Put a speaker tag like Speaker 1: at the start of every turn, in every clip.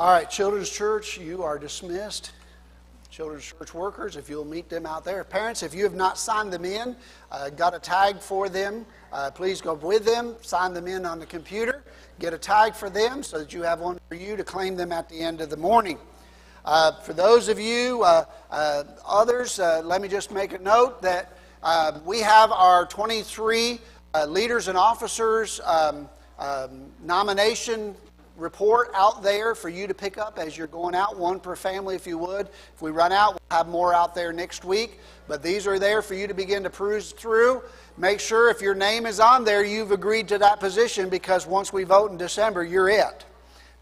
Speaker 1: All right, Children's Church, you are dismissed. Children's Church workers, if you'll meet them out there. Parents, if you have not signed them in, uh, got a tag for them, uh, please go with them, sign them in on the computer, get a tag for them so that you have one for you to claim them at the end of the morning. Uh, for those of you, uh, uh, others, uh, let me just make a note that we have our 23 leaders and officers um, um, nomination report out there for you to pick up as you're going out, one per family if you would. If we run out, we'll have more out there next week. But these are there for you to begin to peruse through. Make sure if you're name is on there, you've agreed to that position because once we vote in December, you're it.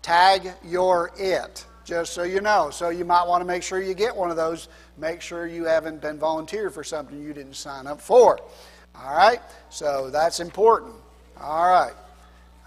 Speaker 1: Tag your it, just so you know. So you might want to make sure you get one of those. Make sure you haven't been volunteered for something you didn't sign up for. All right? So that's important. All right.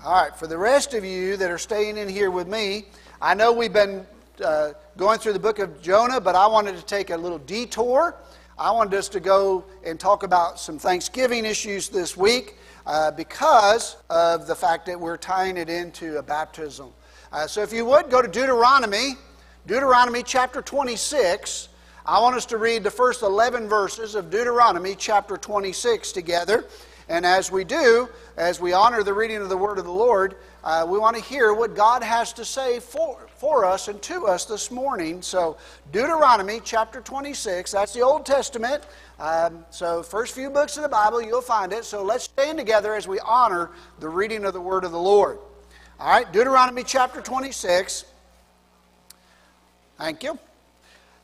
Speaker 1: All right, for the rest of you that are staying in here with me, I know we've been uh, going through the book of Jonah, but I wanted to take a little detour. I wanted us to go and talk about some Thanksgiving issues this week uh, because of the fact that we're tying it into a baptism. Uh, so if you would, go to Deuteronomy, Deuteronomy chapter 26. I want us to read the first 11 verses of Deuteronomy chapter 26 together. And as we do, as we honor the reading of the Word of the Lord, uh, we want to hear what God has to say for, for us and to us this morning. So, Deuteronomy chapter 26, that's the Old Testament. Um, so, first few books of the Bible, you'll find it. So, let's stand together as we honor the reading of the Word of the Lord. All right, Deuteronomy chapter 26. Thank you.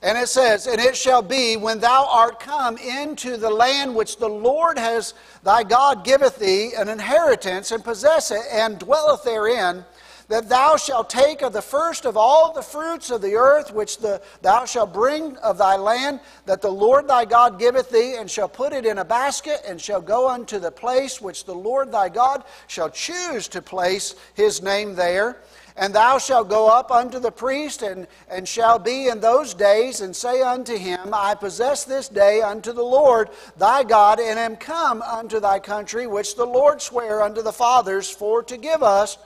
Speaker 1: And it says, And it shall be when thou art come into the land which the Lord has thy God giveth thee an inheritance, and possess it, and dwelleth therein, that thou shalt take of the first of all the fruits of the earth which the, thou shalt bring of thy land, that the Lord thy God giveth thee, and shall put it in a basket, and shall go unto the place which the Lord thy God shall choose to place his name there and thou shalt go up unto the priest, and, and shall be in those days, and say unto him, I possess this day unto the Lord thy God, and am come unto thy country, which the Lord sware unto the fathers for to give us.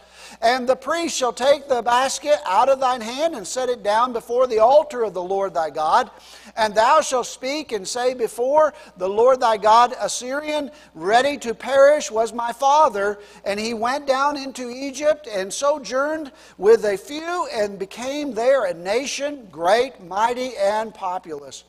Speaker 1: And the priest shall take the basket out of thine hand and set it down before the altar of the Lord thy God. And thou shalt speak and say before the Lord thy God, A Syrian, ready to perish was my father, and he went down into Egypt and sojourned with a few and became there a nation, great, mighty, and populous.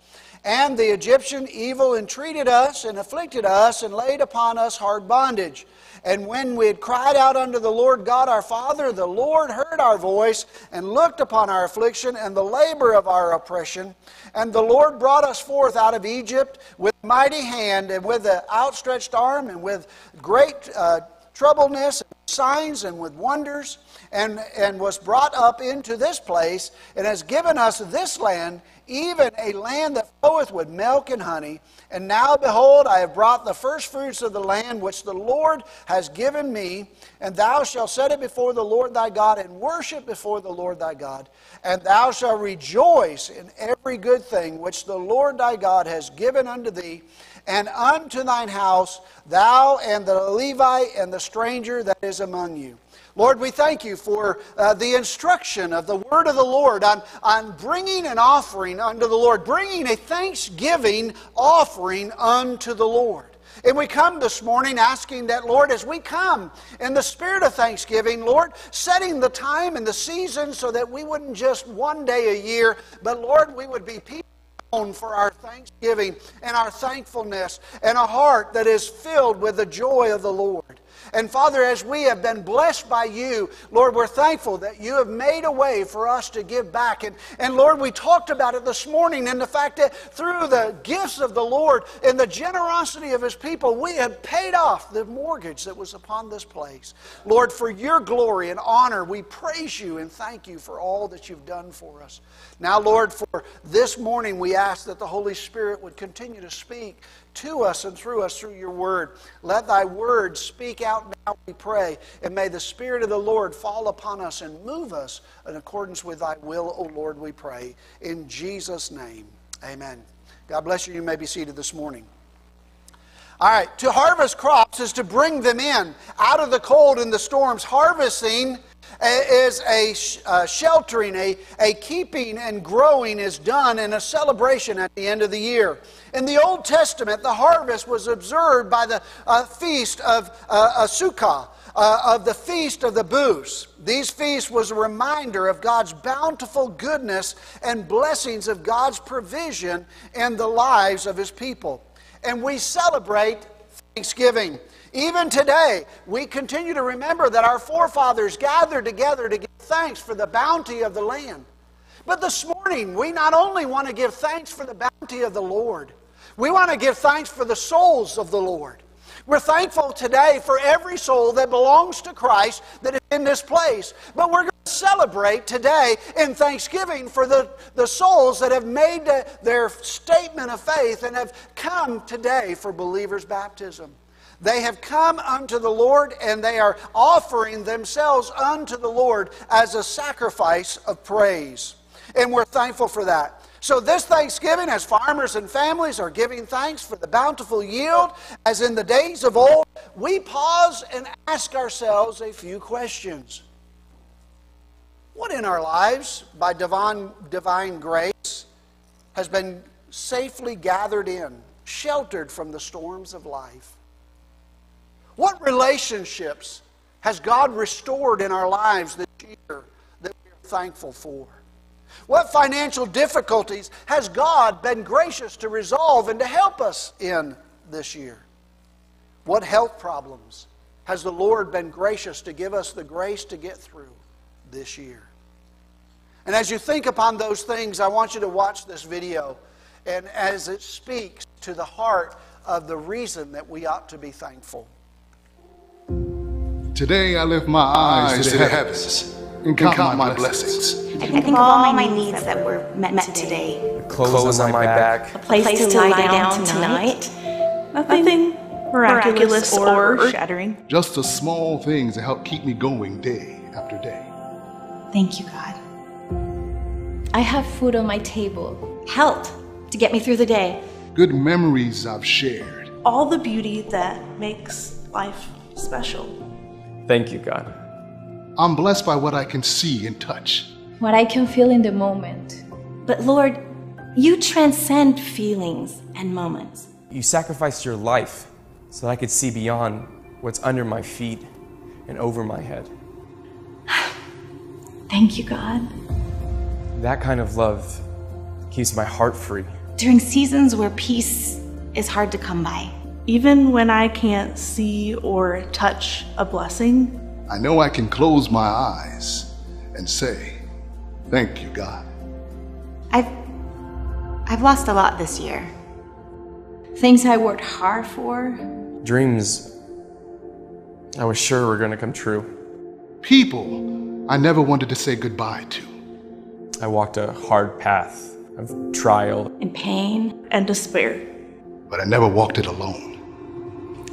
Speaker 1: And the Egyptian evil entreated us and afflicted us and laid upon us hard bondage. And when we had cried out unto the Lord God our Father, the Lord heard our voice and looked upon our affliction and the labor of our oppression. And the Lord brought us forth out of Egypt with mighty hand and with an outstretched arm and with great uh, troubleness, and signs, and with wonders, and, and was brought up into this place, and has given us this land, even a land that floweth with milk and honey. And now, behold, I have brought the firstfruits of the land which the Lord has given me, and thou shalt set it before the Lord thy God, and worship before the Lord thy God. And thou shalt rejoice in every good thing which the Lord thy God has given unto thee, and unto thine house, thou and the Levite and the stranger that is among you. Lord, we thank you for uh, the instruction of the word of the Lord on, on bringing an offering unto the Lord, bringing a thanksgiving offering unto the Lord. And we come this morning asking that, Lord, as we come in the spirit of thanksgiving, Lord, setting the time and the season so that we wouldn't just one day a year, but Lord, we would be people for our thanksgiving and our thankfulness and a heart that is filled with the joy of the Lord. And Father, as we have been blessed by you, Lord, we're thankful that you have made a way for us to give back. And, and Lord, we talked about it this morning and the fact that through the gifts of the Lord and the generosity of his people, we have paid off the mortgage that was upon this place. Lord, for your glory and honor, we praise you and thank you for all that you've done for us. Now, Lord, for this morning, we ask that the Holy Spirit would continue to speak to us and through us through your word. Let thy word speak out now, we pray. And may the Spirit of the Lord fall upon us and move us in accordance with thy will, O Lord, we pray. In Jesus' name, amen. God bless you. You may be seated this morning. All right, to harvest crops is to bring them in out of the cold and the storms. Harvesting is a uh, sheltering, a, a keeping and growing is done in a celebration at the end of the year. In the Old Testament, the harvest was observed by the uh, feast of uh, Sukkah, uh, of the feast of the booths. These feasts was a reminder of God's bountiful goodness and blessings of God's provision in the lives of His people. And we celebrate Thanksgiving. Even today, we continue to remember that our forefathers gathered together to give thanks for the bounty of the land. But this morning, we not only want to give thanks for the bounty of the Lord, we want to give thanks for the souls of the Lord. We're thankful today for every soul that belongs to Christ that is in this place. But we're going to celebrate today in thanksgiving for the, the souls that have made their statement of faith and have come today for believers' baptism. They have come unto the Lord and they are offering themselves unto the Lord as a sacrifice of praise. And we're thankful for that. So, this Thanksgiving, as farmers and families are giving thanks for the bountiful yield, as in the days of old, we pause and ask ourselves a few questions. What in our lives, by divine, divine grace, has been safely gathered in, sheltered from the storms of life? What relationships has God restored in our lives this year that we are thankful for? What financial difficulties has God been gracious to resolve and to help us in this year? What health problems has the Lord been gracious to give us the grace to get through this year? And as you think upon those things, I want you to watch this video and as it speaks to the heart of the reason that we ought to be thankful.
Speaker 2: Today I lift my eyes to the heavens and count, count my blessings.
Speaker 3: blessings. I think of all my needs that were met, met today.
Speaker 4: Clothes, Clothes on my back.
Speaker 3: A place, place to, to, lie down, down tonight.
Speaker 5: tonight. Nothing miraculous, miraculous or, or shattering.
Speaker 2: Just the small things that help keep me going day after day.
Speaker 3: Thank you, God.
Speaker 6: I have food on my table, health to get me through the day,
Speaker 2: good memories I've shared,
Speaker 5: all the beauty that makes life special.
Speaker 4: Thank you, God.
Speaker 2: I'm blessed by what I can see and touch,
Speaker 6: what I can feel in the moment.
Speaker 3: But Lord, you transcend feelings and moments.
Speaker 4: You sacrificed your life so that I could see beyond what's under my feet and over my head.
Speaker 3: Thank you, God.
Speaker 4: That kind of love keeps my heart free.
Speaker 3: During seasons where peace is hard to come by.
Speaker 5: Even when I can't see or touch a blessing,
Speaker 2: I know I can close my eyes and say, Thank you, God.
Speaker 3: I've I've lost a lot this year. Things I worked hard for.
Speaker 4: Dreams I was sure were going to come true.
Speaker 2: People I never wanted to say goodbye to.
Speaker 4: I walked a hard path of trial
Speaker 3: and pain
Speaker 5: and despair.
Speaker 2: But I never walked it alone.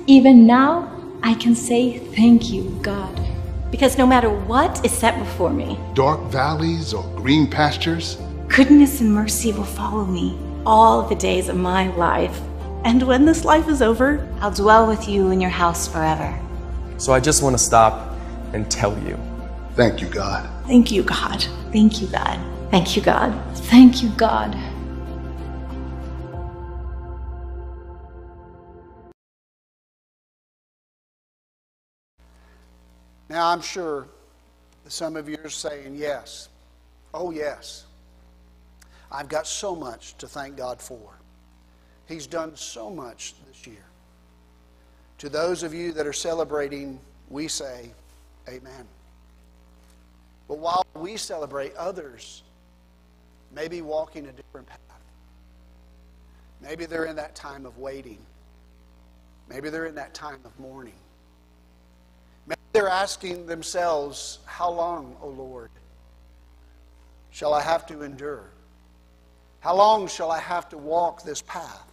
Speaker 6: Even now, I can say thank you, God.
Speaker 3: Because no matter what is set before me,
Speaker 2: dark valleys or green pastures,
Speaker 3: goodness and mercy will follow me all the days of my life.
Speaker 5: And when this life is over,
Speaker 3: I'll dwell with you in your house forever.
Speaker 4: So I just want to stop and tell you.
Speaker 2: Thank you, God.
Speaker 5: Thank you, God.
Speaker 3: Thank you, God.
Speaker 6: Thank you, God. Thank you, God.
Speaker 1: Now, I'm sure some of you are saying, yes. Oh, yes. I've got so much to thank God for. He's done so much this year. To those of you that are celebrating, we say, Amen. But while we celebrate, others may be walking a different path. Maybe they're in that time of waiting. Maybe they're in that time of mourning. They're asking themselves, How long, O Lord, shall I have to endure? How long shall I have to walk this path?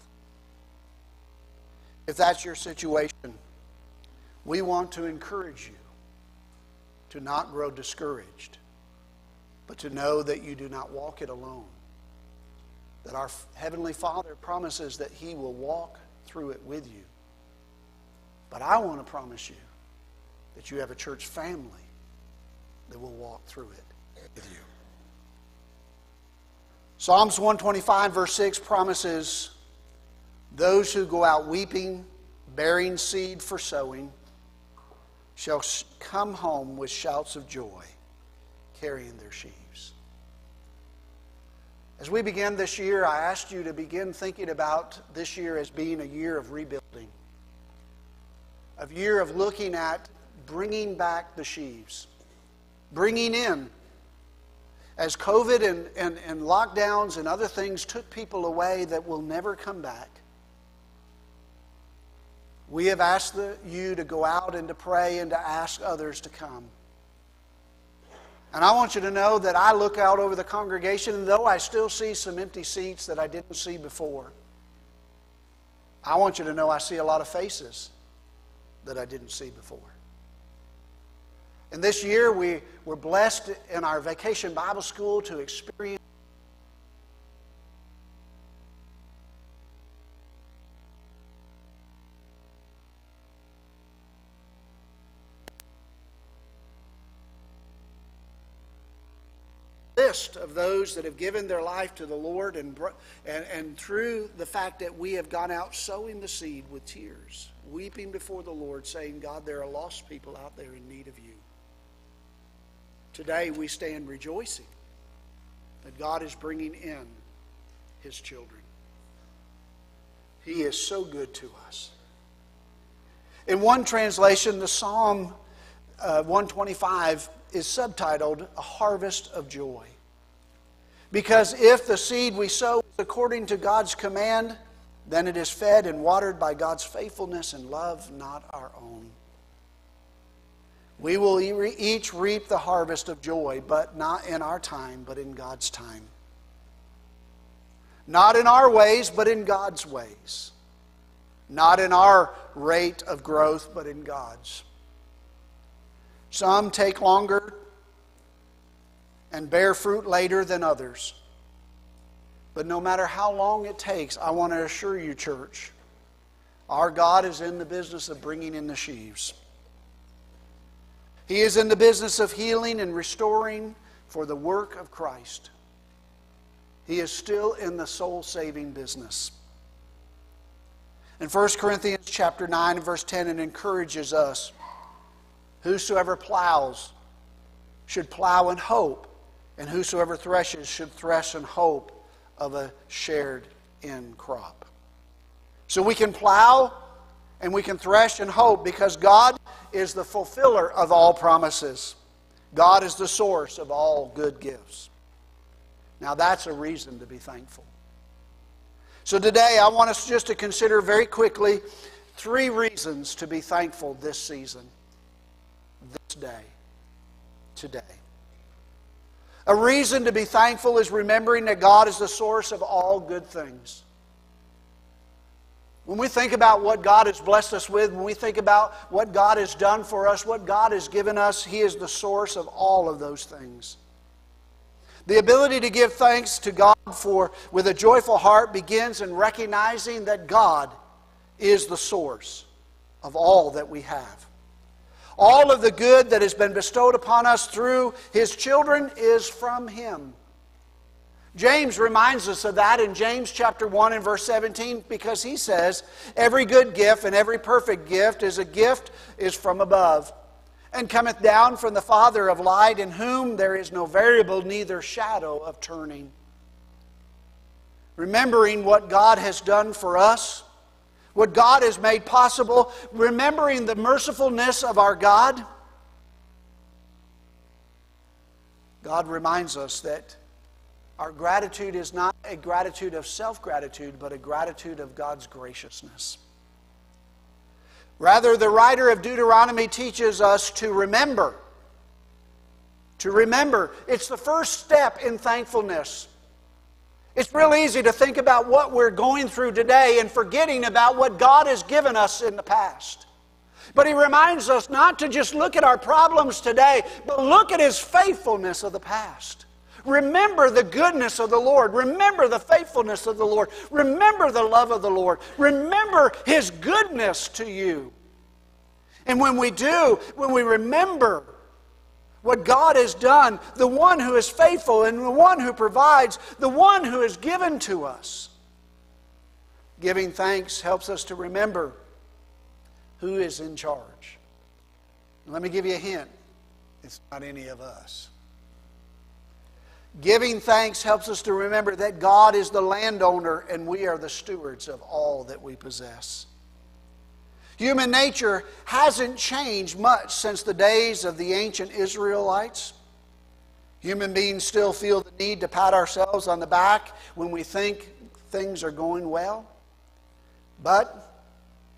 Speaker 1: If that's your situation, we want to encourage you to not grow discouraged, but to know that you do not walk it alone. That our Heavenly Father promises that He will walk through it with you. But I want to promise you that you have a church family that will walk through it with you. Psalms 125, verse 6 promises those who go out weeping, bearing seed for sowing, shall come home with shouts of joy, carrying their sheaves. As we begin this year, I asked you to begin thinking about this year as being a year of rebuilding, a year of looking at bringing back the sheaves, bringing in. As COVID and, and, and lockdowns and other things took people away that will never come back, we have asked the, you to go out and to pray and to ask others to come. And I want you to know that I look out over the congregation, and though I still see some empty seats that I didn't see before, I want you to know I see a lot of faces that I didn't see before. And this year, we were blessed in our vacation Bible school to experience list of those that have given their life to the Lord, and, and, and through the fact that we have gone out sowing the seed with tears, weeping before the Lord, saying, God, there are lost people out there in need of you. Today we stand rejoicing that God is bringing in his children. He is so good to us. In one translation, the Psalm uh, 125 is subtitled A Harvest of Joy. Because if the seed we sow is according to God's command, then it is fed and watered by God's faithfulness and love, not our own. We will each reap the harvest of joy, but not in our time, but in God's time. Not in our ways, but in God's ways. Not in our rate of growth, but in God's. Some take longer and bear fruit later than others. But no matter how long it takes, I want to assure you, church, our God is in the business of bringing in the sheaves. He is in the business of healing and restoring for the work of Christ. He is still in the soul saving business. In 1 Corinthians chapter 9 and verse 10 it encourages us whosoever plows should plow in hope and whosoever threshes should thresh in hope of a shared in crop. So we can plow and we can thresh and hope because God is the fulfiller of all promises. God is the source of all good gifts. Now that's a reason to be thankful. So today I want us just to consider very quickly three reasons to be thankful this season, this day, today. A reason to be thankful is remembering that God is the source of all good things. When we think about what God has blessed us with, when we think about what God has done for us, what God has given us, He is the source of all of those things. The ability to give thanks to God for with a joyful heart begins in recognizing that God is the source of all that we have. All of the good that has been bestowed upon us through his children is from him. James reminds us of that in James chapter 1 and verse 17 because he says, Every good gift and every perfect gift is a gift is from above and cometh down from the Father of light, in whom there is no variable, neither shadow of turning. Remembering what God has done for us, what God has made possible, remembering the mercifulness of our God, God reminds us that our gratitude is not a gratitude of self gratitude, but a gratitude of God's graciousness. Rather, the writer of Deuteronomy teaches us to remember. To remember. It's the first step in thankfulness. It's real easy to think about what we're going through today and forgetting about what God has given us in the past. But He reminds us not to just look at our problems today, but look at His faithfulness of the past. Remember the goodness of the Lord. Remember the faithfulness of the Lord. Remember the love of the Lord. Remember His goodness to you. And when we do, when we remember, what God has done, the one who is faithful and the one who provides, the one who has given to us. Giving thanks helps us to remember who is in charge. Let me give you a hint it's not any of us. Giving thanks helps us to remember that God is the landowner and we are the stewards of all that we possess. Human nature hasn't changed much since the days of the ancient Israelites. Human beings still feel the need to pat ourselves on the back when we think things are going well. But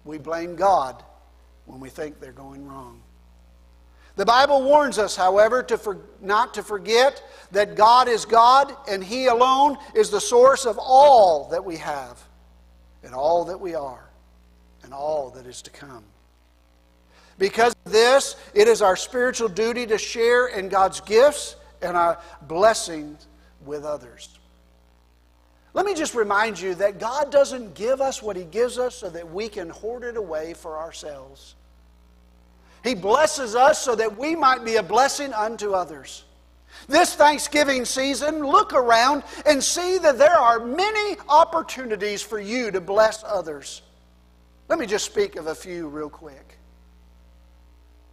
Speaker 1: we blame God when we think they're going wrong. The Bible warns us, however, to for, not to forget that God is God and He alone is the source of all that we have and all that we are and all that is to come. Because of this, it is our spiritual duty to share in God's gifts and our blessings with others. Let me just remind you that God doesn't give us what He gives us so that we can hoard it away for ourselves. He blesses us so that we might be a blessing unto others. This Thanksgiving season, look around and see that there are many opportunities for you to bless others. Let me just speak of a few real quick.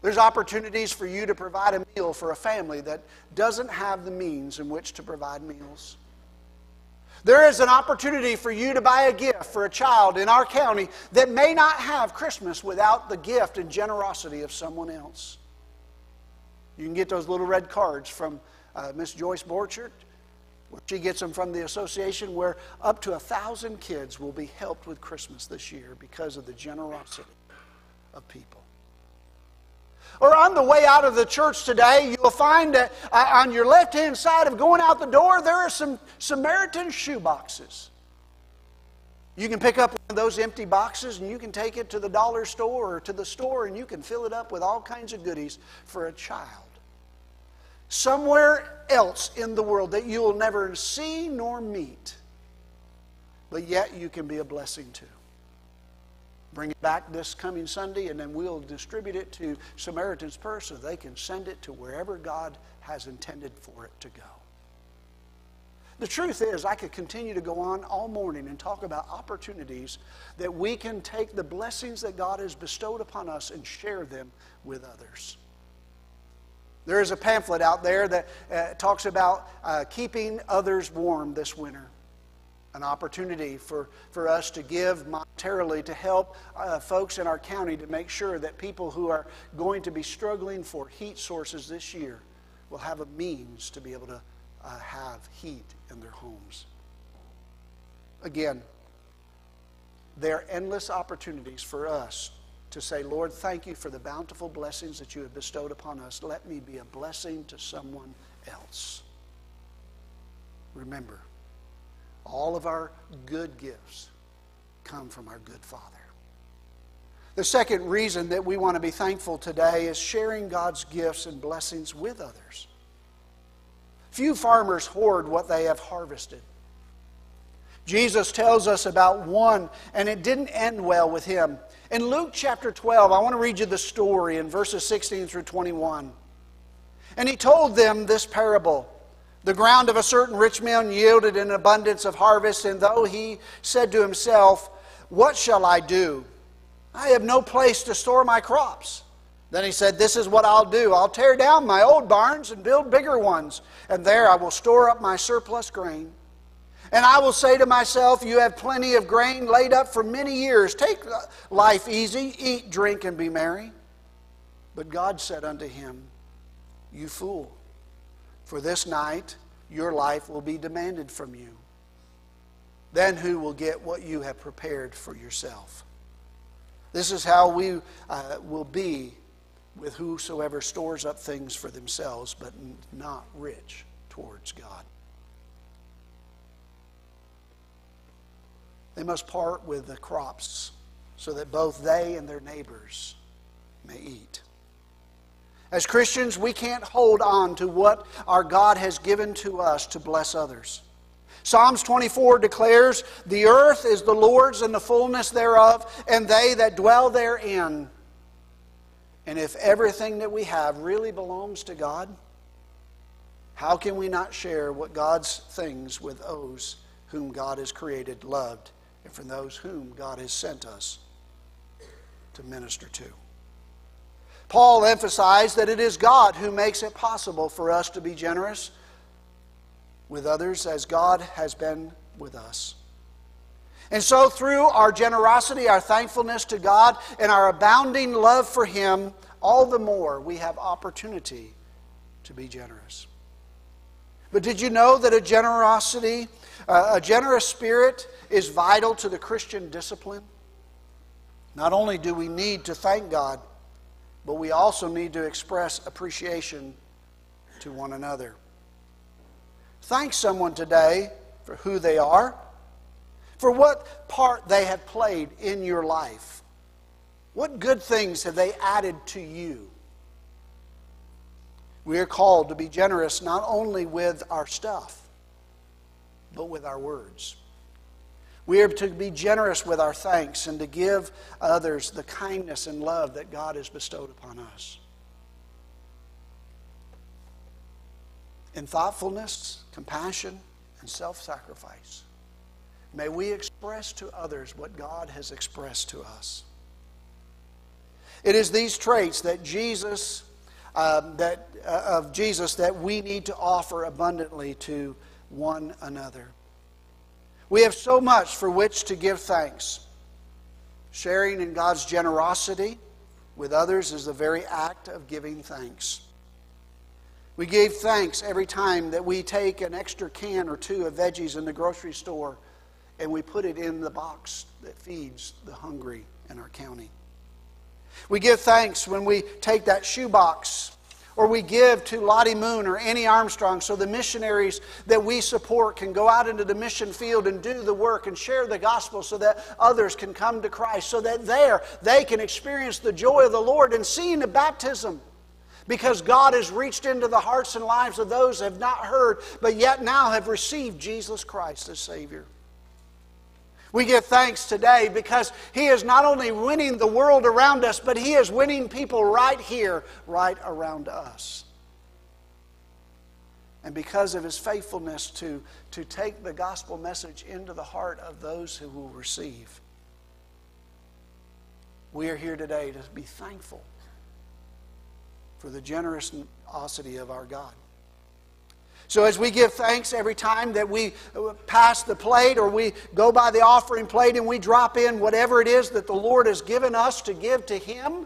Speaker 1: There's opportunities for you to provide a meal for a family that doesn't have the means in which to provide meals. There is an opportunity for you to buy a gift for a child in our county that may not have Christmas without the gift and generosity of someone else. You can get those little red cards from uh, Miss Joyce Borchert. She gets them from the association where up to a thousand kids will be helped with Christmas this year because of the generosity of people. Or on the way out of the church today, you'll find that uh, on your left hand side of going out the door, there are some Samaritan shoe boxes. You can pick up one of those empty boxes and you can take it to the dollar store or to the store and you can fill it up with all kinds of goodies for a child. Somewhere else in the world that you will never see nor meet, but yet you can be a blessing to. Bring it back this coming Sunday, and then we'll distribute it to Samaritan's Purse so they can send it to wherever God has intended for it to go. The truth is, I could continue to go on all morning and talk about opportunities that we can take the blessings that God has bestowed upon us and share them with others. There is a pamphlet out there that uh, talks about uh, keeping others warm this winter an opportunity for, for us to give monetarily to help uh, folks in our county to make sure that people who are going to be struggling for heat sources this year will have a means to be able to uh, have heat in their homes. Again, there are endless opportunities for us to say, Lord, thank you for the bountiful blessings that you have bestowed upon us. Let me be a blessing to someone else. Remember, all of our good gifts come from our good Father. The second reason that we want to be thankful today is sharing God's gifts and blessings with others. Few farmers hoard what they have harvested. Jesus tells us about one, and it didn't end well with him. In Luke chapter 12, I want to read you the story in verses 16 through 21. And he told them this parable. The ground of a certain rich man yielded an abundance of harvest, and though he said to himself, What shall I do? I have no place to store my crops. Then he said, This is what I'll do. I'll tear down my old barns and build bigger ones, and there I will store up my surplus grain. And I will say to myself, You have plenty of grain laid up for many years. Take life easy, eat, drink, and be merry. But God said unto him, You fool. For this night your life will be demanded from you. Then who will get what you have prepared for yourself? This is how we uh, will be with whosoever stores up things for themselves, but not rich towards God. They must part with the crops so that both they and their neighbors may eat. As Christians, we can't hold on to what our God has given to us to bless others. Psalms 24 declares, The earth is the Lord's and the fullness thereof, and they that dwell therein. And if everything that we have really belongs to God, how can we not share what God's things with those whom God has created, loved, and from those whom God has sent us to minister to? Paul emphasized that it is God who makes it possible for us to be generous with others as God has been with us. And so, through our generosity, our thankfulness to God, and our abounding love for Him, all the more we have opportunity to be generous. But did you know that a generosity, uh, a generous spirit, is vital to the Christian discipline? Not only do we need to thank God, but we also need to express appreciation to one another. Thank someone today for who they are for what part they have played in your life. What good things have they added to you? We are called to be generous not only with our stuff, but with our words. We are to be generous with our thanks and to give others the kindness and love that God has bestowed upon us. In thoughtfulness, compassion, and self sacrifice. May we express to others what God has expressed to us. It is these traits that Jesus, um, that, uh, of Jesus that we need to offer abundantly to one another. We have so much for which to give thanks. Sharing in God's generosity with others is the very act of giving thanks. We give thanks every time that we take an extra can or two of veggies in the grocery store and we put it in the box that feeds the hungry in our county. We give thanks when we take that shoebox or we give to Lottie Moon or Annie Armstrong so the missionaries that we support can go out into the mission field and do the work and share the gospel so that others can come to Christ, so that there they can experience the joy of the Lord and seeing the baptism. Because God has reached into the hearts and lives of those who have not heard, but yet now have received Jesus Christ as Savior. We give thanks today because He is not only winning the world around us, but He is winning people right here, right around us. And because of His faithfulness to, to take the gospel message into the heart of those who will receive, we are here today to be thankful for the generosity of our God. So, as we give thanks every time that we uh, pass the plate or we go by the offering plate and we drop in whatever it is that the Lord has given us to give to Him,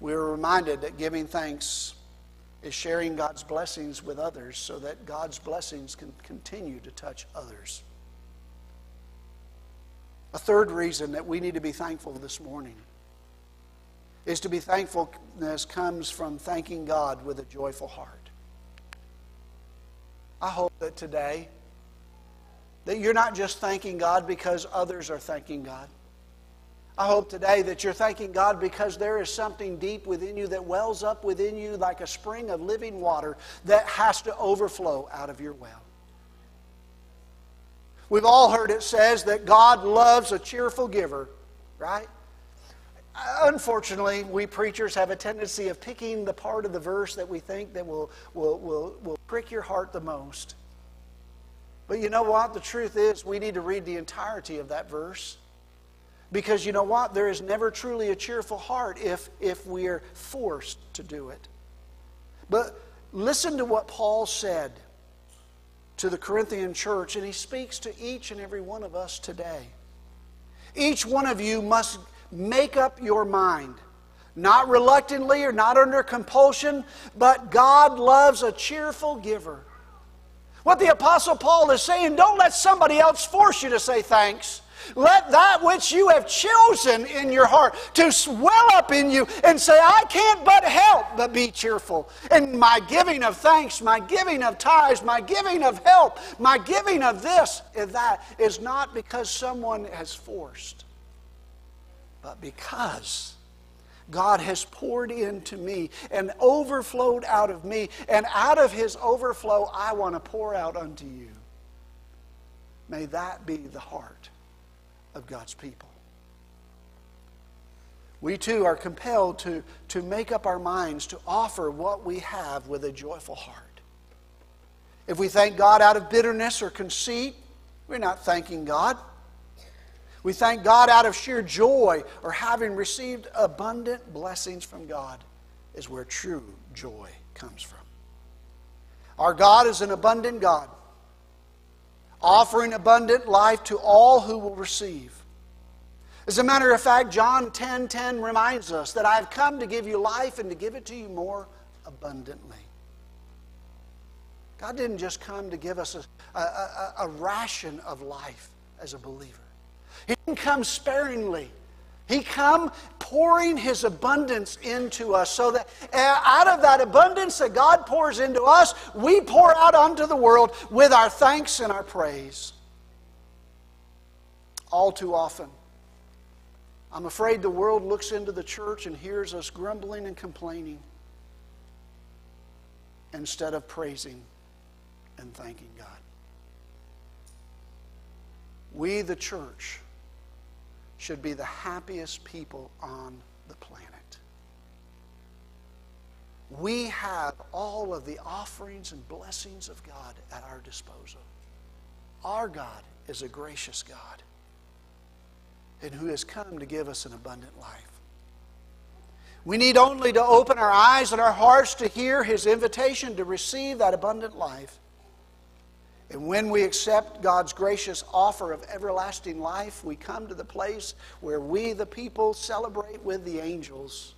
Speaker 1: we are reminded that giving thanks is sharing God's blessings with others so that God's blessings can continue to touch others. A third reason that we need to be thankful this morning is to be thankfulness comes from thanking God with a joyful heart. I hope that today that you're not just thanking God because others are thanking God. I hope today that you're thanking God because there is something deep within you that wells up within you like a spring of living water that has to overflow out of your well. We've all heard it says that God loves a cheerful giver, right? Unfortunately, we preachers have a tendency of picking the part of the verse that we think that will, will, will, will prick your heart the most. But you know what? The truth is, we need to read the entirety of that verse. Because you know what? There is never truly a cheerful heart if, if we are forced to do it. But listen to what Paul said to the Corinthian church, and he speaks to each and every one of us today. Each one of you must make up your mind. Not reluctantly or not under compulsion, but God loves a cheerful giver. What the Apostle Paul is saying, don't let somebody else force you to say thanks. Let that which you have chosen in your heart to swell up in you and say, I can't but help but be cheerful. And my giving of thanks, my giving of tithes, my giving of help, my giving of this and that is not because someone has forced because God has poured into me and overflowed out of me, and out of his overflow, I want to pour out unto you. May that be the heart of God's people. we too are compelled to, to make up our minds to offer what we have with a joyful heart. If we thank God out of bitterness or conceit, we're not thanking God. We thank God out of sheer joy or having received abundant blessings from God, is where true joy comes from. Our God is an abundant God, offering abundant life to all who will receive. As a matter of fact, John 10:10 10, 10 reminds us that I've come to give you life and to give it to you more abundantly. God didn't just come to give us a, a, a, ration of life as a believer. He didn't come sparingly. He come pouring his abundance into us so that uh, out of that abundance that God pours into us, we pour out onto the world with our thanks and our praise. All too often, I'm afraid the world looks into the church and hears us grumbling and complaining instead of praising and thanking God. We, the church, should be the happiest people on the planet. We have all of the offerings and blessings of God at our disposal. Our God is a gracious God and who has come to give us an abundant life. We need only to open our eyes and our hearts to hear his invitation to receive that abundant life. And when we accept God's gracious offer of everlasting life, we come to the place where we, the people, celebrate with the angels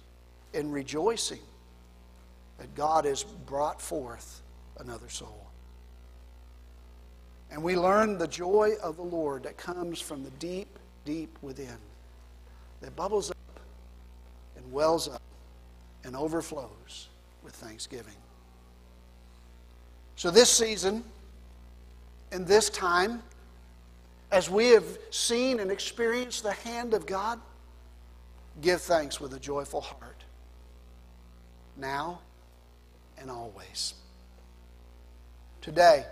Speaker 1: in rejoicing that God has brought forth another soul. And we learn the joy of the Lord that comes from the deep deep within that bubbles up and wells up and overflows with thanksgiving. So, this season, in this time, as we have seen and experienced the hand of God, give thanks with a joyful heart, now and always. Today,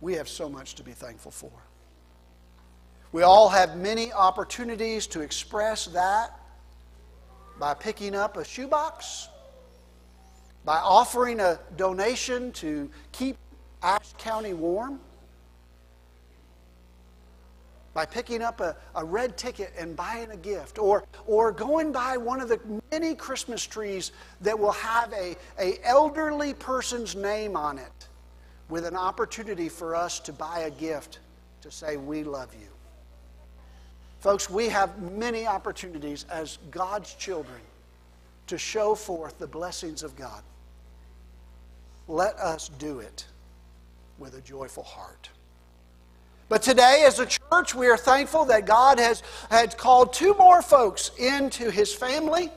Speaker 1: we have so much to be thankful for. We all have many opportunities to express that by picking up a shoebox, by offering a donation to keep Ashe County warm, by picking up a, a red ticket and buying a gift, or, or going by one of the many Christmas trees that will have a, a elderly person's name on it with an opportunity for us to buy a gift to say, We love you. Folks, we have many opportunities as God's children to show forth the blessings of God. Let us do it with a joyful heart. But today, as a church, we are thankful that God has, has called two more folks into his family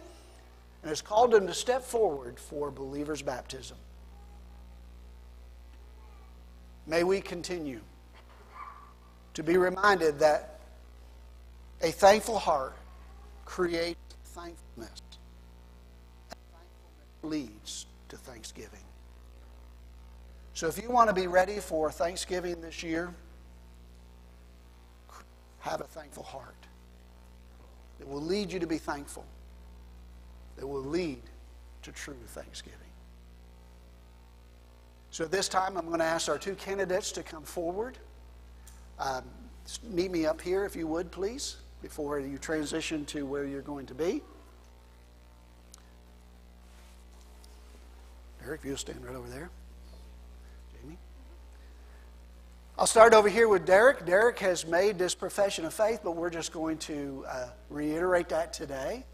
Speaker 1: and has called them to step forward for believers' baptism. May we continue to be reminded that a thankful heart creates thankfulness. And thankfulness leads to thanksgiving. So if you want to be ready for Thanksgiving this year, have a thankful heart that will lead you to be thankful, that will lead to true thanksgiving. So this time, I'm going to ask our two candidates to come forward. Um, meet me up here, if you would, please before you transition to where you're going to be. If you'll stand right over there. Jamie. I'll start over here with Derek. Derek has made this profession of faith, but we're just going to uh, reiterate that today.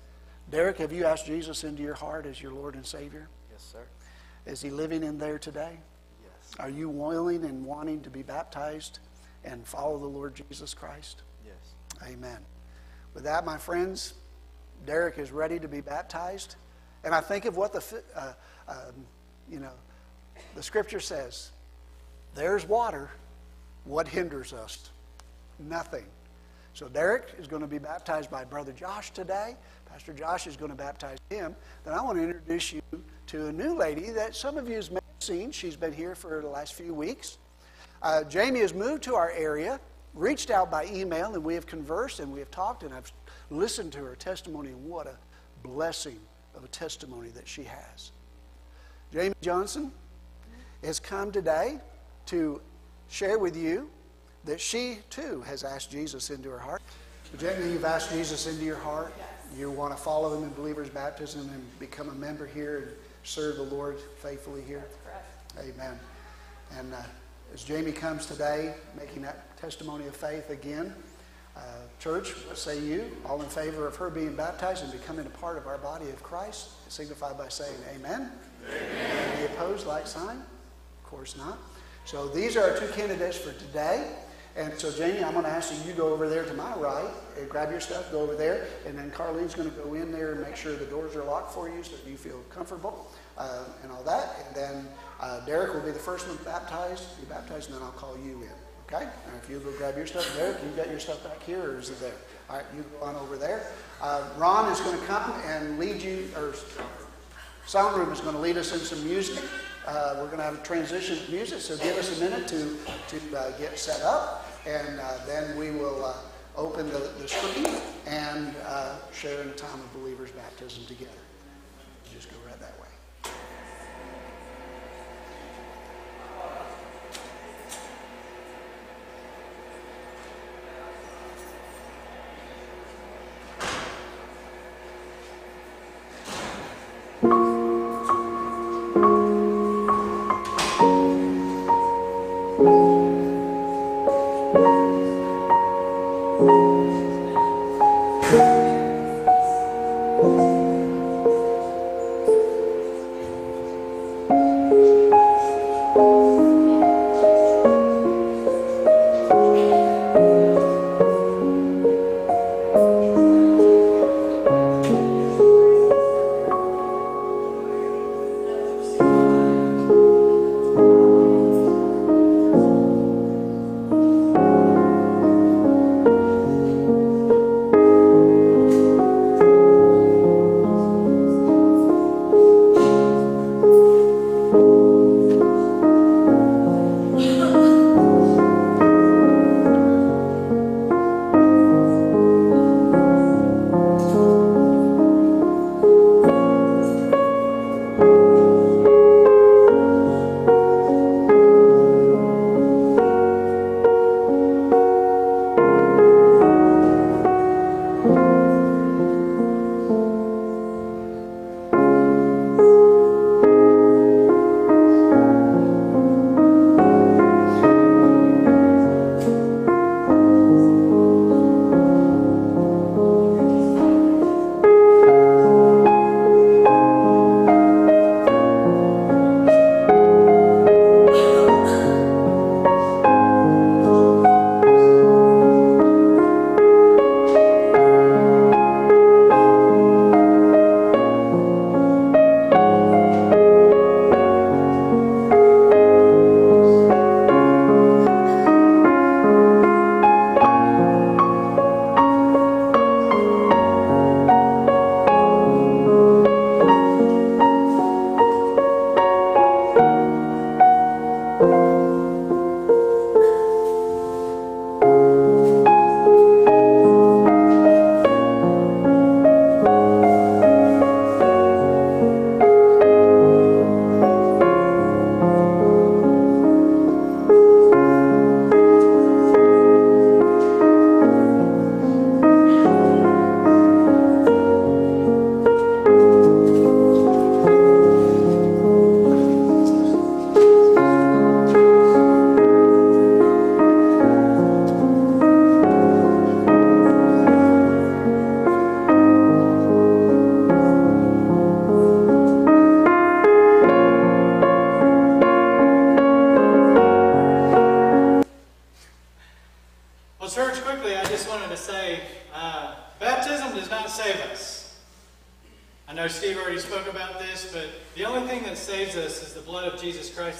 Speaker 1: Derek, have you asked Jesus into your heart as your Lord and Savior?
Speaker 7: Yes, sir.
Speaker 1: Is he living in there today?
Speaker 7: Yes.
Speaker 1: Are you willing and wanting to be baptized and follow the Lord Jesus Christ?
Speaker 7: Yes.
Speaker 1: Amen. With that, my friends, Derek is ready to be baptized. And I think of what the, uh, um, you know, the scripture says there's water. What hinders us? Nothing. So Derek is going to be baptized by Brother Josh today. Pastor Josh is going to baptize him. Then I want to introduce you to a new lady that some of you have seen. She's been here for the last few weeks. Uh, Jamie has moved to our area reached out by email and we have conversed and we have talked and I've listened to her testimony what a blessing of a testimony that she has. Jamie Johnson has come today to share with you that she too has asked Jesus into her heart. Jamie, you've asked Jesus into your heart. You want to follow him in believer's baptism and become a member here and serve the Lord faithfully here. Amen. And uh, as Jamie comes today, making that testimony of faith again, uh, church, what say you? All in favor of her being baptized and becoming a part of our body of Christ? Signify by saying amen. Amen. Any opposed, like sign? Of course not. So these are our two candidates for today. And so, Jamie, I'm going to ask you, you go over there to my right, and grab your stuff, go over there, and then Carlene's going to go in there and make sure the doors are locked for you so that you feel comfortable uh, and all that. And then uh, Derek will be the first one baptized, be baptized, and then I'll call you in. Okay? And if you go grab your stuff, Derek, you got your stuff back here, or is it there? All right, you go on over there. Uh, Ron is going to come and lead you, or sound room is going to lead us in some music. Uh, we're going to have a transition music, so give us a minute to, to uh, get set up, and uh, then we will uh, open the, the screen and uh, share in a time of believers' baptism together.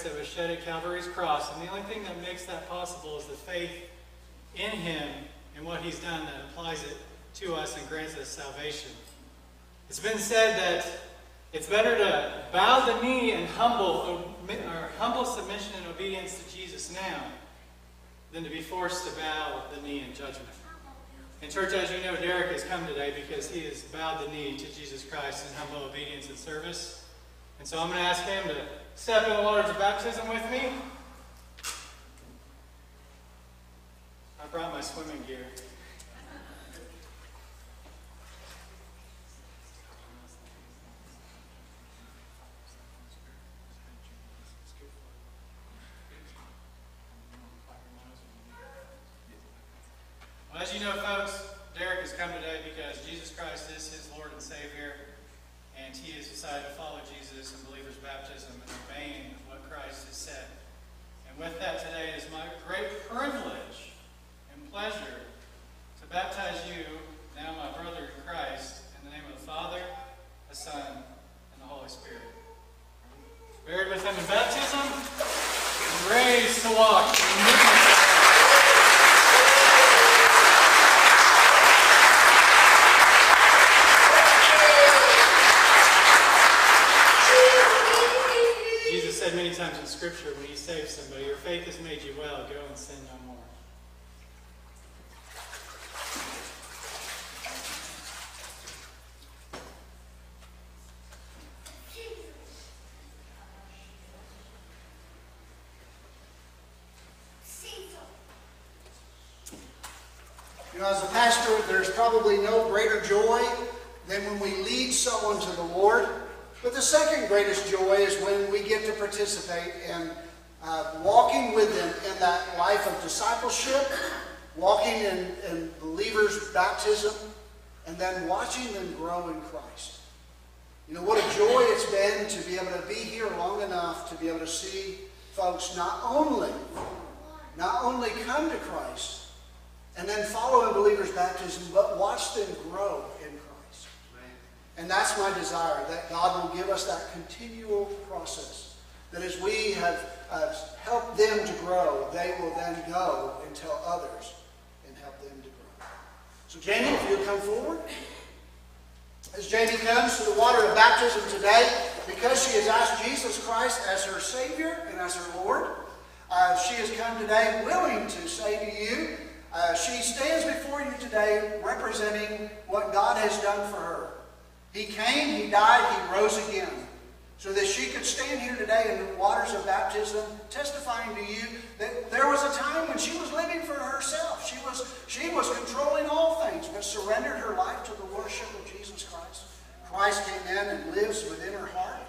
Speaker 1: that was shed at Calvary's cross. And the only thing that makes that possible is the faith in him
Speaker 7: and what he's done that applies it to us and grants us salvation. It's been said that it's better to bow the knee and humble, or humble submission and obedience to Jesus now than to be forced to bow the knee in judgment. And church, as you know, Derek has come today because he has bowed the knee to Jesus Christ in humble obedience and service. And so I'm going to ask him to step in the waters of baptism with me. I brought my swimming gear. Well, as you know, folks, Derek has come today because Jesus Christ is his Lord and Savior, and he has decided to follow Jesus in believer's baptism and obeying what Christ has said. And with that, today it is my great privilege and pleasure to baptize you, now my brother in Christ, in the name of the Father, the Son, and the Holy Spirit. Buried with him in baptism, and raised to walk in newness Jesus said many times in Scripture when he saves somebody, Your faith has made you well, go and sin no more.
Speaker 1: You know, as a pastor, there's probably no greater joy than when we lead someone to the Lord. But the second greatest joy is when we get to participate in uh, walking with them in that life of discipleship, walking in, in believers' baptism, and then watching them grow in Christ. You know, what a joy it's been to be able to be here long enough to be able to see folks not only, not only come to Christ, and then follow in believers' baptism, but watch them grow. And that's my desire, that God will give us that continual process. That as we have uh, helped them to grow, they will then go and tell others and help them to grow. So Jamie, if you'll come forward. As Jamie comes to the water of baptism today, because she has asked Jesus Christ as her Savior and as her Lord, uh, she has come today willing to say to you, uh, she stands before you today representing what God has done for her. He came, He died, He rose again. So that she could stand here today in the waters of baptism, testifying to you that there was a time when she was living for herself. She was, she was controlling all things, but surrendered her life to the worship of Jesus Christ. Christ came in and lives within her heart.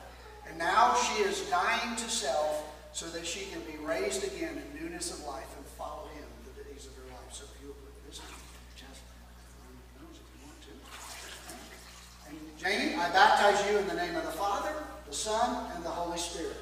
Speaker 1: And now she is dying to self so that she can be raised again in newness of life and follow Him the days of her life. So if you'll put this on your chest, on your nose if you want to. And Jamie, I baptize you in the name of the Father, the Son, and the Holy Spirit.